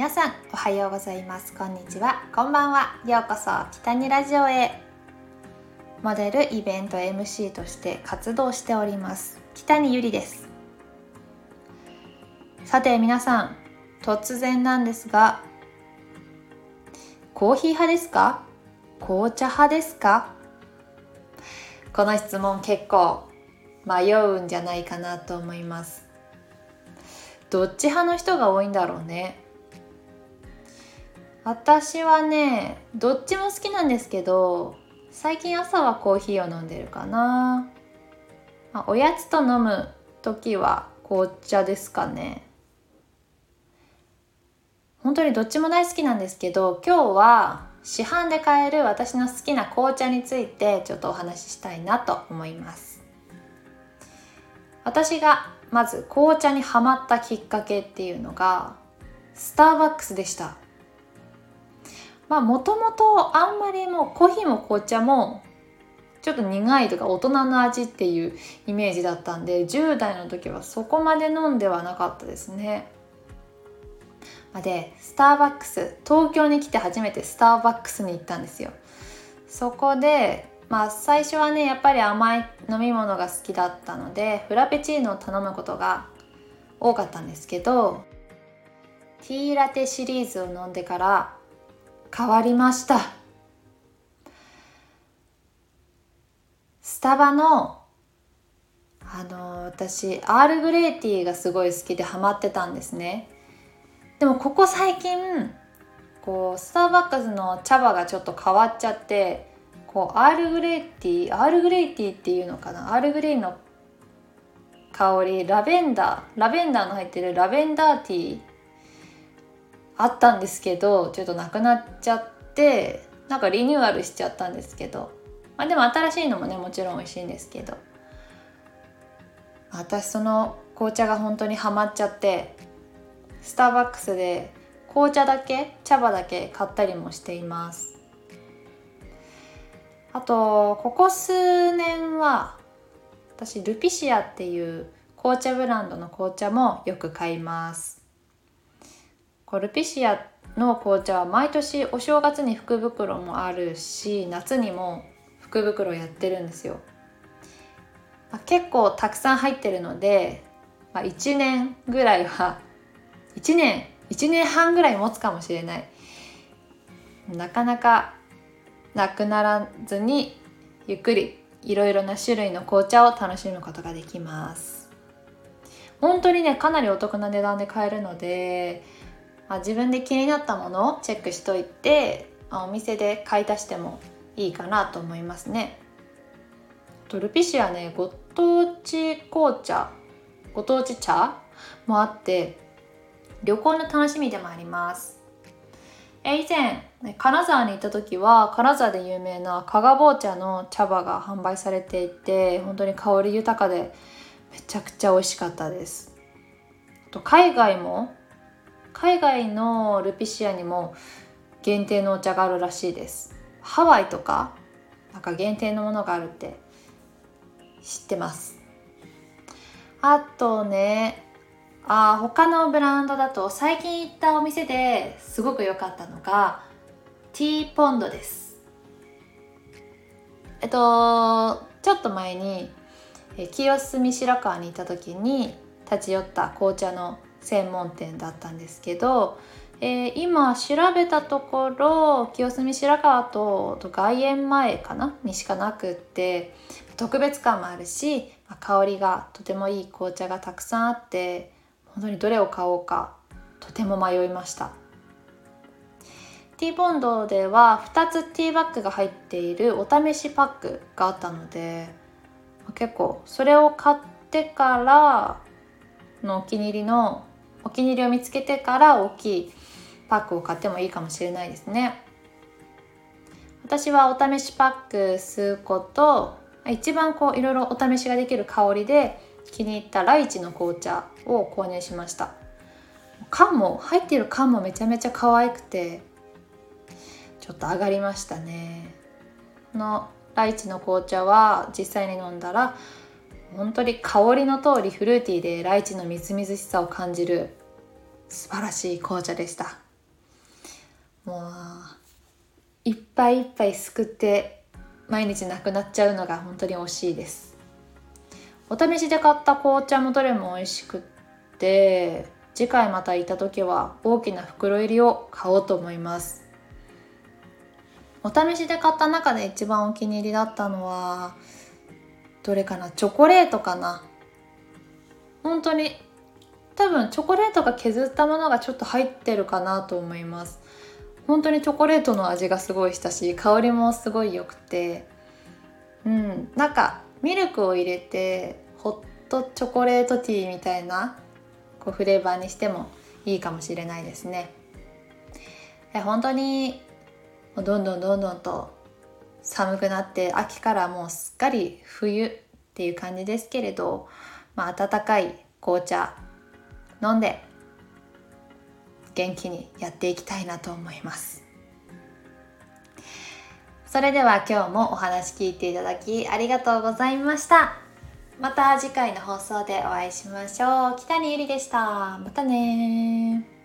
皆さんおはようございます。こんにちは。こんばんは。ようこそ北にラジオへ。モデルイベント MC として活動しております。北にゆりです。さて皆さん突然なんですがコーヒー派ですか？紅茶派ですか？この質問結構迷うんじゃないかなと思います。どっち派の人が多いんだろうね。私はねどっちも好きなんですけど最近朝はコーヒーを飲んでるかな、まあ、おやつと飲む時は紅茶ですかね。本当にどっちも大好きなんですけど今日は市販で買える私の好きな紅茶についてちょっとお話ししたいなと思います。私がまず紅茶にはまったきっかけっていうのがスターバックスでした。まあもともとあんまりもうコーヒーも紅茶もちょっと苦いとか大人の味っていうイメージだったんで10代の時はそこまで飲んではなかったですね。でスターバックス東京に来て初めてスターバックスに行ったんですよ。そこでまあ最初はねやっぱり甘い飲み物が好きだったのでフラペチーノを頼むことが多かったんですけどティーラテシリーズを飲んでから変わりました。スタバのあの私アールグレイティーがすごい好きでハマってたんですね。でもここ最近こうスターバックスの茶葉がちょっと変わっちゃってこうアールグレイティーアールグレイティーっていうのかな？アールグレイの香りラベンダーラベンダーの入ってるラベンダーティーあったんですけどちょっとなくなっちゃってなんかリニューアルしちゃったんですけど。まあでも新しいのもねもちろん美味しいんですけど。私その紅茶が本当にハマっちゃってスターバックスで紅茶だけ茶葉だけ買ったりもしています。あとここ数年は私ルピシアっていう紅茶ブランドの紅茶もよく買います。コルピシアの紅茶は毎年お正月に福袋もあるし夏にも福袋やってるんですよ、まあ、結構たくさん入ってるので、まあ、1年ぐらいは1年1年半ぐらい持つかもしれない。なかなかなくならずにゆっくりいろいろな種類の紅茶を楽しむことができます。本当にねかなりお得な値段で買えるのでまあ、自分で気になったものをチェックしといてお店で買い足してもいいかなと思いますね。トルピシはねご当地紅茶ご当地茶もあって旅行の楽しみでもあります。え以前金沢に行った時は金沢で有名な加賀坊茶の茶葉が販売されていて本当に香り豊かでめちゃくちゃ美味しかったです。と海外も海外のルピシアにも限定のお茶があるらしいです。ハワイとかなんか限定のものがあるって知ってます。あとねあ他のブランドだと最近行ったお店ですごく良かったのがティーポンドです。えっとちょっと前に清澄白河に行った時に立ち寄った紅茶の専門店だったんですけど、えー、今調べたところ清澄白河と外苑前かな？にしかなくって特別感もあるし香りがとてもいい紅茶がたくさんあって本当にどれを買おうかとても迷いました。ティーボンドでは2つティーバッグが入っているお試しパックがあったので結構それを買ってからのお気に入りのお気に入りを見つけてから大きいパックを買ってもいいかもしれないですね。私はお試しパック数個と一番こういろいろお試しができる香りで気に入ったライチの紅茶を購入しました。缶も入っている缶もめちゃめちゃ可愛くてちょっと上がりましたね。のライチの紅茶は実際に飲んだら本当に香りの通りフルーティーでライチのみずみずしさを感じる素晴らしい紅茶でした。もういっぱいいっぱいすくって毎日なくなっちゃうのが本当に惜しいです。お試しで買った紅茶もどれも美味しくって次回また行った時は大きな袋入りを買おうと思います。お試しで買った中で一番お気に入りだったのはどれかな？チョコレートかな？本当に。多分チョコレートが削ったものがちょっと入ってるかなと思います。本当にチョコレートの味がすごいしたし香りもすごい良くて。うん。なんかミルクを入れてホットチョコレートティーみたいなこうフレーバーにしてもいいかもしれないですね。本当にどんどんどんどんと寒くなって秋からもうすっかり冬っていう感じですけれど、まあ、温かい紅茶飲んで元気にやっていきたいなと思います。それでは今日もお話聞いていただきありがとうございました。また次回の放送でお会いしましょう。北にゆりでした。またね